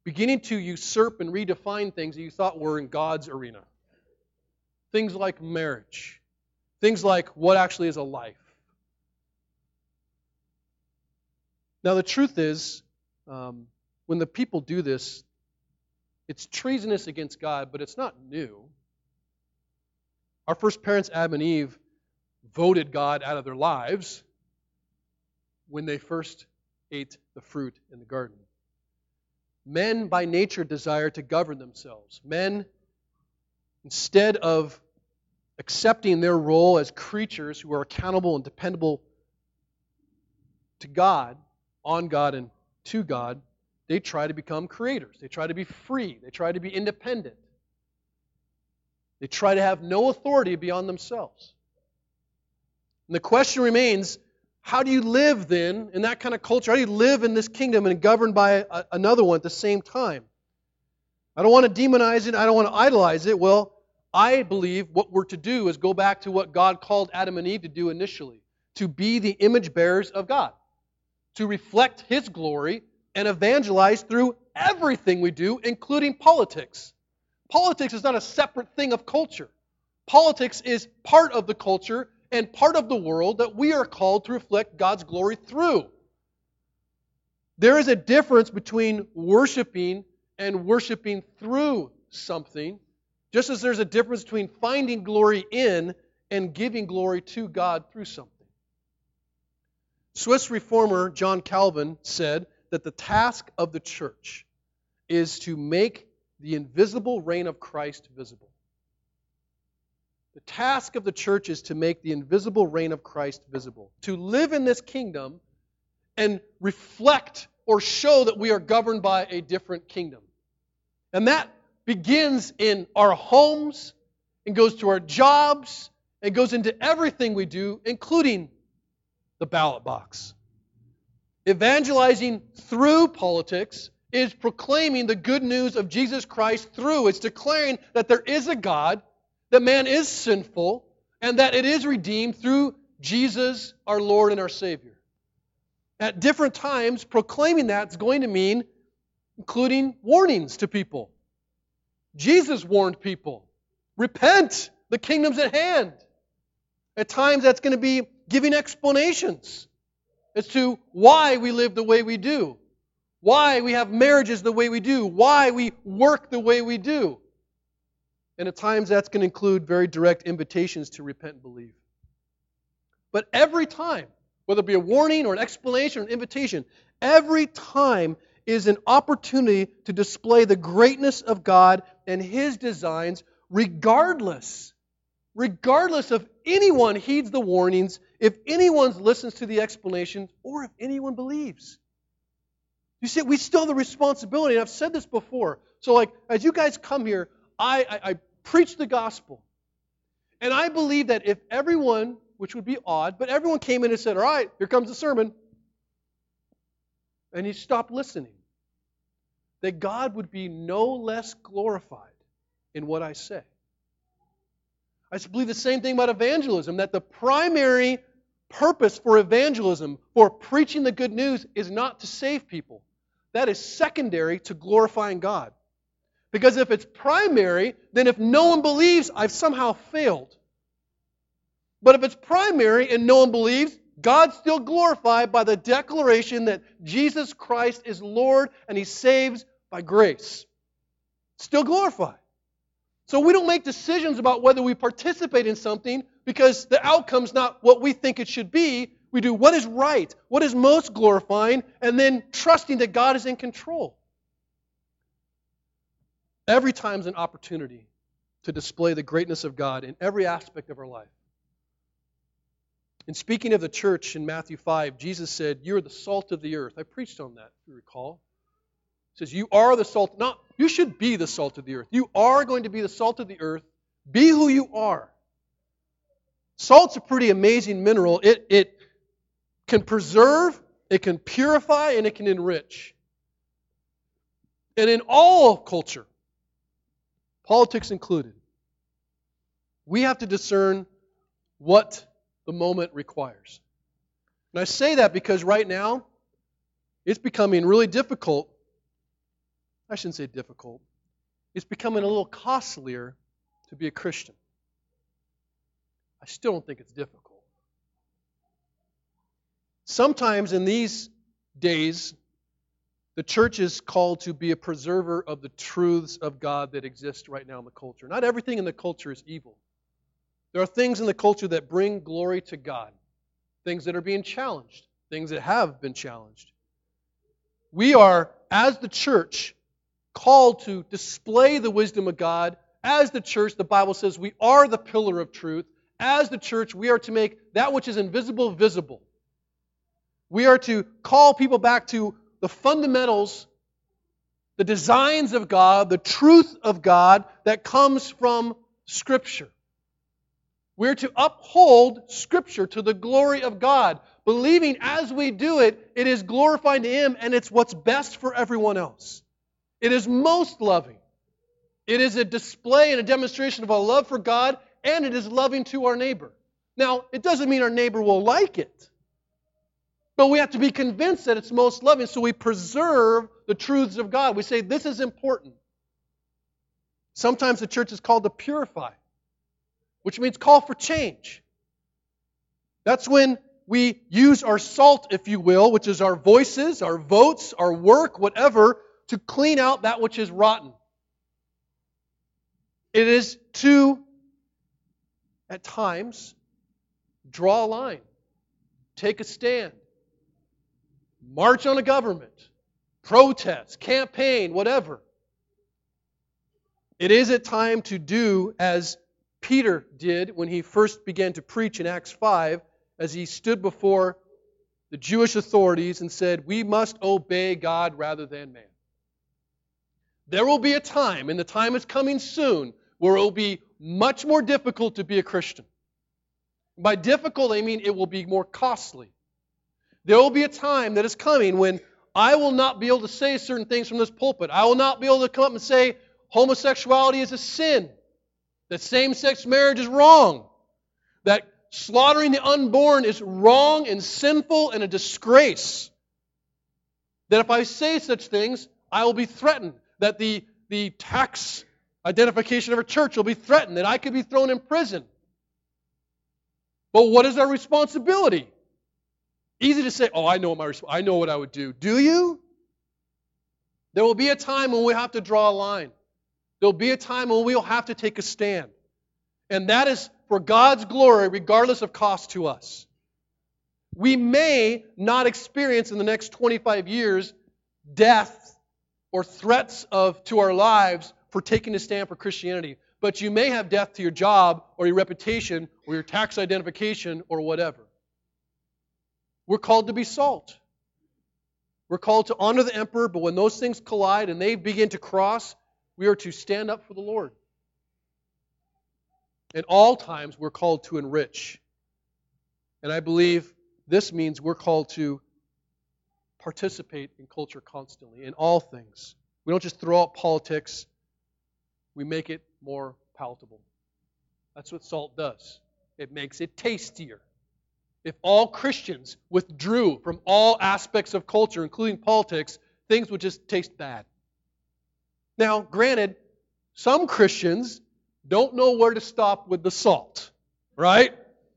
A: beginning to usurp and redefine things that you thought were in God's arena. Things like marriage, things like what actually is a life. Now, the truth is, um, when the people do this, it's treasonous against God, but it's not new. Our first parents, Adam and Eve, voted God out of their lives when they first ate the fruit in the garden. Men by nature desire to govern themselves. Men, instead of accepting their role as creatures who are accountable and dependable to God, on God, and to God, they try to become creators. They try to be free. They try to be independent. They try to have no authority beyond themselves. And the question remains how do you live then in that kind of culture? How do you live in this kingdom and governed by a, another one at the same time? I don't want to demonize it. I don't want to idolize it. Well, I believe what we're to do is go back to what God called Adam and Eve to do initially to be the image bearers of God, to reflect His glory and evangelize through everything we do, including politics. Politics is not a separate thing of culture. Politics is part of the culture and part of the world that we are called to reflect God's glory through. There is a difference between worshiping and worshiping through something, just as there's a difference between finding glory in and giving glory to God through something. Swiss reformer John Calvin said that the task of the church is to make the invisible reign of Christ visible. The task of the church is to make the invisible reign of Christ visible, to live in this kingdom and reflect or show that we are governed by a different kingdom. And that begins in our homes and goes to our jobs and goes into everything we do, including the ballot box. Evangelizing through politics is proclaiming the good news of Jesus Christ through. It's declaring that there is a God, that man is sinful, and that it is redeemed through Jesus, our Lord and our Savior. At different times, proclaiming that is going to mean including warnings to people. Jesus warned people repent, the kingdom's at hand. At times, that's going to be giving explanations as to why we live the way we do, why we have marriages the way we do, why we work the way we do. And at times that's going to include very direct invitations to repent and believe. But every time, whether it be a warning or an explanation or an invitation, every time is an opportunity to display the greatness of God and His designs, regardless, regardless of anyone heeds the warnings, if anyone listens to the explanations, or if anyone believes. You see, we still have the responsibility, and I've said this before. So, like, as you guys come here, I, I, I preach the gospel. And I believe that if everyone, which would be odd, but everyone came in and said, All right, here comes the sermon, and he stopped listening, that God would be no less glorified in what I say. I believe the same thing about evangelism, that the primary purpose for evangelism, for preaching the good news, is not to save people. That is secondary to glorifying God. Because if it's primary, then if no one believes, I've somehow failed. But if it's primary and no one believes, God's still glorified by the declaration that Jesus Christ is Lord and He saves by grace. Still glorified. So we don't make decisions about whether we participate in something because the outcome's not what we think it should be. We do what is right, what is most glorifying, and then trusting that God is in control. Every time is an opportunity to display the greatness of God in every aspect of our life. In speaking of the church in Matthew 5, Jesus said, You're the salt of the earth. I preached on that, if you recall. Says, You are the salt. Not, you should be the salt of the earth. You are going to be the salt of the earth. Be who you are. Salt's a pretty amazing mineral. It, it can preserve, it can purify, and it can enrich. And in all culture, politics included, we have to discern what the moment requires. And I say that because right now, it's becoming really difficult. I shouldn't say difficult. It's becoming a little costlier to be a Christian. I still don't think it's difficult. Sometimes in these days, the church is called to be a preserver of the truths of God that exist right now in the culture. Not everything in the culture is evil. There are things in the culture that bring glory to God, things that are being challenged, things that have been challenged. We are, as the church, called to display the wisdom of God. As the church, the Bible says we are the pillar of truth. As the church, we are to make that which is invisible visible. We are to call people back to the fundamentals, the designs of God, the truth of God that comes from Scripture. We're to uphold Scripture to the glory of God, believing as we do it, it is glorifying to Him and it's what's best for everyone else. It is most loving. It is a display and a demonstration of our love for God and it is loving to our neighbor. Now, it doesn't mean our neighbor will like it, but we have to be convinced that it's most loving, so we preserve the truths of God. We say, this is important. Sometimes the church is called to purify, which means call for change. That's when we use our salt, if you will, which is our voices, our votes, our work, whatever, to clean out that which is rotten. It is to at times, draw a line, take a stand, march on a government, protest, campaign, whatever. It is a time to do as Peter did when he first began to preach in Acts 5, as he stood before the Jewish authorities and said, We must obey God rather than man. There will be a time, and the time is coming soon, where it will be much more difficult to be a Christian. By difficult, I mean it will be more costly. There will be a time that is coming when I will not be able to say certain things from this pulpit. I will not be able to come up and say homosexuality is a sin, that same sex marriage is wrong, that slaughtering the unborn is wrong and sinful and a disgrace. That if I say such things, I will be threatened, that the, the tax identification of a church will be threatened, that I could be thrown in prison. But what is our responsibility? Easy to say, oh, I know my I know what I would do. Do you? There will be a time when we have to draw a line. There'll be a time when we'll have to take a stand. And that is for God's glory, regardless of cost to us. We may not experience in the next 25 years death or threats of to our lives for taking a stand for Christianity. But you may have death to your job or your reputation or your tax identification or whatever. We're called to be salt. We're called to honor the emperor, but when those things collide and they begin to cross, we are to stand up for the Lord. At all times, we're called to enrich. And I believe this means we're called to participate in culture constantly, in all things. We don't just throw out politics, we make it more palatable. That's what salt does, it makes it tastier. If all Christians withdrew from all aspects of culture, including politics, things would just taste bad. Now, granted, some Christians don't know where to stop with the salt, right?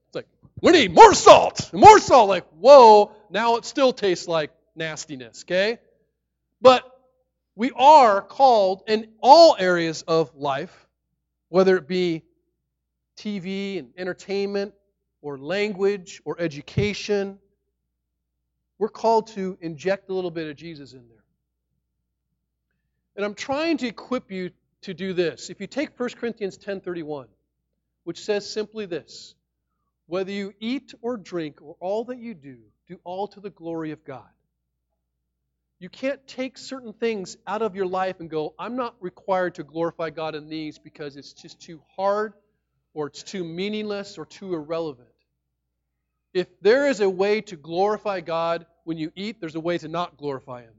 A: It's like, we need more salt, more salt. Like, whoa, now it still tastes like nastiness, okay? But we are called in all areas of life, whether it be TV and entertainment, or language, or education, we're called to inject a little bit of Jesus in there. And I'm trying to equip you to do this. If you take 1 Corinthians 10:31, which says simply this, whether you eat or drink or all that you do, do all to the glory of God. You can't take certain things out of your life and go, I'm not required to glorify God in these because it's just too hard or it's too meaningless or too irrelevant. If there is a way to glorify God when you eat, there's a way to not glorify Him.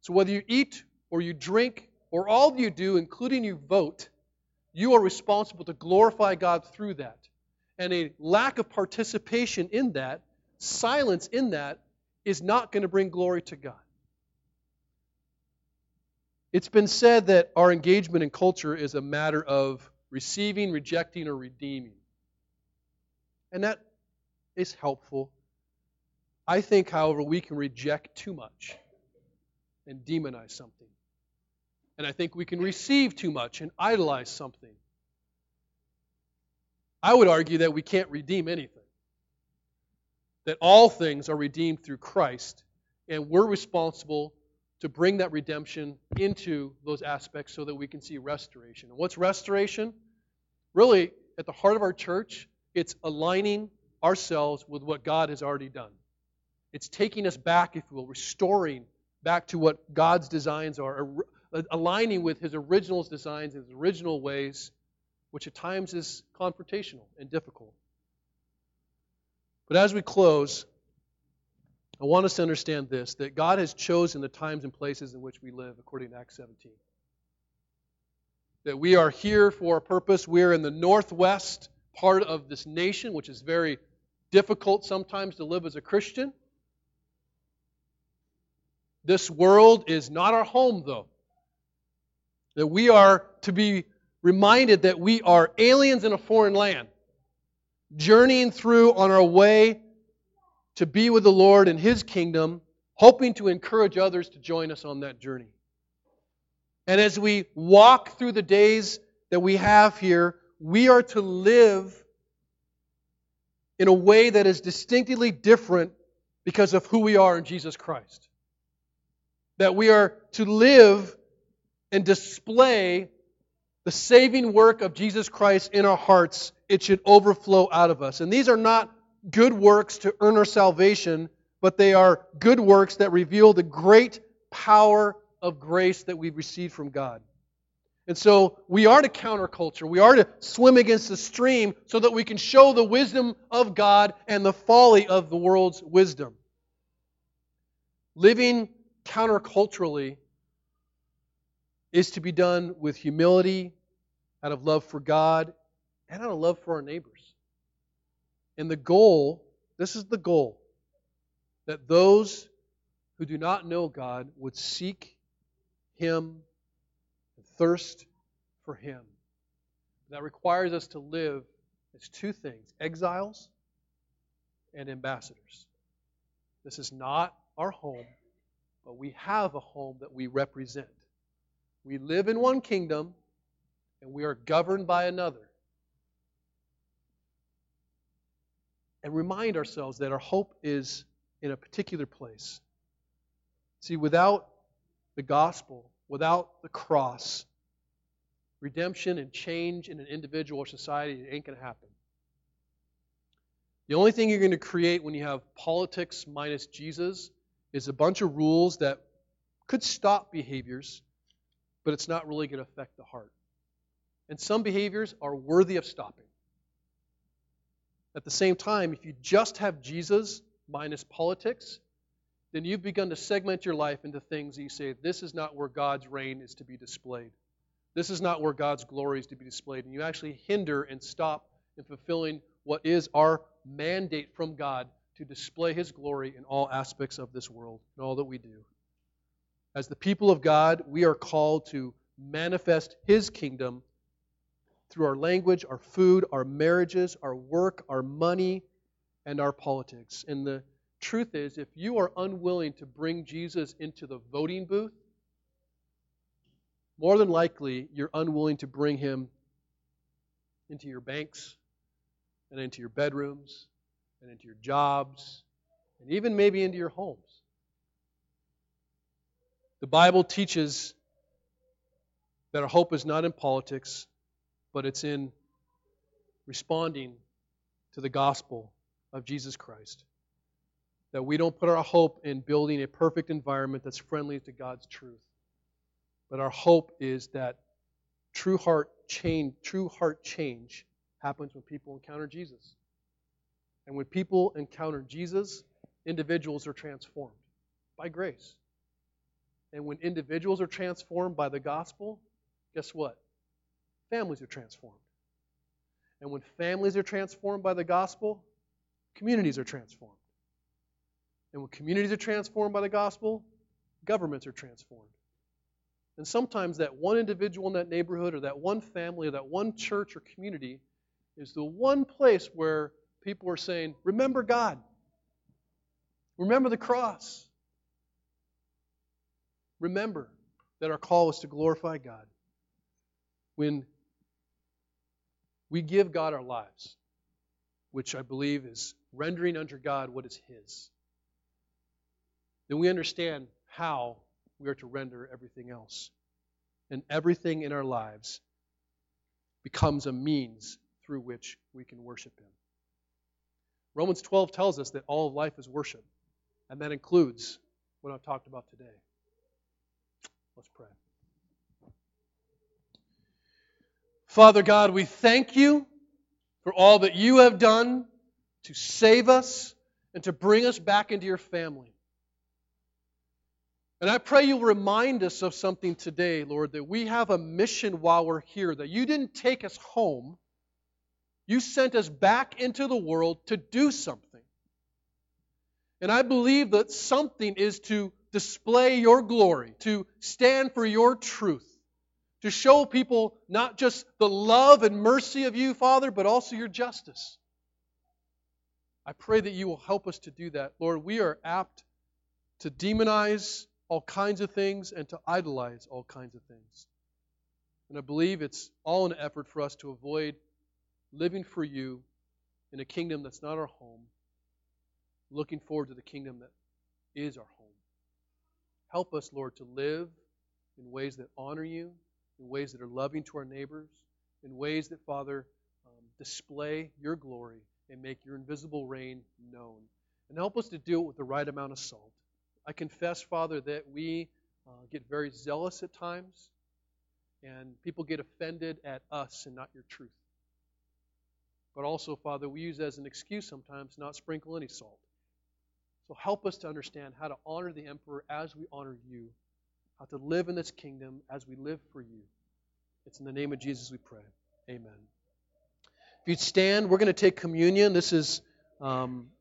A: So whether you eat or you drink or all you do, including you vote, you are responsible to glorify God through that. And a lack of participation in that, silence in that, is not going to bring glory to God. It's been said that our engagement in culture is a matter of receiving, rejecting, or redeeming. And that is helpful. I think, however, we can reject too much and demonize something. And I think we can receive too much and idolize something. I would argue that we can't redeem anything that all things are redeemed through Christ, and we're responsible to bring that redemption into those aspects so that we can see restoration. And what's restoration? Really, at the heart of our church, it's aligning ourselves with what God has already done. It's taking us back, if you will, restoring back to what God's designs are, aligning with His original designs, His original ways, which at times is confrontational and difficult. But as we close, I want us to understand this that God has chosen the times and places in which we live, according to Acts 17. That we are here for a purpose. We're in the northwest part of this nation, which is very difficult sometimes to live as a Christian. This world is not our home, though. That we are to be reminded that we are aliens in a foreign land journeying through on our way to be with the Lord in His kingdom, hoping to encourage others to join us on that journey. And as we walk through the days that we have here, we are to live in a way that is distinctly different because of who we are in Jesus Christ. That we are to live and display the saving work of Jesus Christ in our hearts it should overflow out of us. And these are not good works to earn our salvation, but they are good works that reveal the great power of grace that we've received from God. And so we are to counterculture. We are to swim against the stream so that we can show the wisdom of God and the folly of the world's wisdom. Living counterculturally is to be done with humility, out of love for God, and out of love for our neighbors. And the goal, this is the goal, that those who do not know God would seek Him and thirst for Him. That requires us to live as two things exiles and ambassadors. This is not our home, but we have a home that we represent. We live in one kingdom, and we are governed by another. and remind ourselves that our hope is in a particular place. See, without the gospel, without the cross, redemption and change in an individual or society it ain't going to happen. The only thing you're going to create when you have politics minus Jesus is a bunch of rules that could stop behaviors, but it's not really going to affect the heart. And some behaviors are worthy of stopping. At the same time, if you just have Jesus minus politics, then you've begun to segment your life into things that you say, this is not where God's reign is to be displayed. This is not where God's glory is to be displayed. And you actually hinder and stop in fulfilling what is our mandate from God to display His glory in all aspects of this world and all that we do. As the people of God, we are called to manifest His kingdom through our language, our food, our marriages, our work, our money, and our politics. And the truth is, if you are unwilling to bring Jesus into the voting booth, more than likely you're unwilling to bring him into your banks and into your bedrooms and into your jobs and even maybe into your homes. The Bible teaches that our hope is not in politics, but it's in responding to the gospel of Jesus Christ. That we don't put our hope in building a perfect environment that's friendly to God's truth. But our hope is that true heart change, true heart change happens when people encounter Jesus. And when people encounter Jesus, individuals are transformed by grace. And when individuals are transformed by the gospel, guess what? Families are transformed. And when families are transformed by the gospel, communities are transformed. And when communities are transformed by the gospel, governments are transformed. And sometimes that one individual in that neighborhood or that one family or that one church or community is the one place where people are saying, Remember God. Remember the cross. Remember that our call is to glorify God. When we give God our lives, which I believe is rendering unto God what is His, then we understand how we are to render everything else. And everything in our lives becomes a means through which we can worship Him. Romans 12 tells us that all of life is worship, and that includes what I've talked about today. Let's pray. Father God, we thank you for all that you have done to save us and to bring us back into your family. And I pray you'll remind us of something today, Lord, that we have a mission while we're here, that you didn't take us home. You sent us back into the world to do something. And I believe that something is to display your glory, to stand for your truth, to show people not just the love and mercy of you, Father, but also your justice. I pray that you will help us to do that. Lord, we are apt to demonize all kinds of things and to idolize all kinds of things. And I believe it's all an effort for us to avoid living for you in a kingdom that's not our home, looking forward to the kingdom that is our home. Help us, Lord, to live in ways that honor you, in ways that are loving to our neighbors, in ways that, Father, um, display your glory and make your invisible reign known. And help us to do it with the right amount of salt. I confess, Father, that we uh, get very zealous at times, and people get offended at us and not your truth. But also, Father, we use as an excuse sometimes not sprinkle any salt. So help us to understand how to honor the emperor as we honor you, how to live in this kingdom as we live for you. It's in the name of Jesus we pray. Amen. If you'd stand, we're going to take communion. This is um,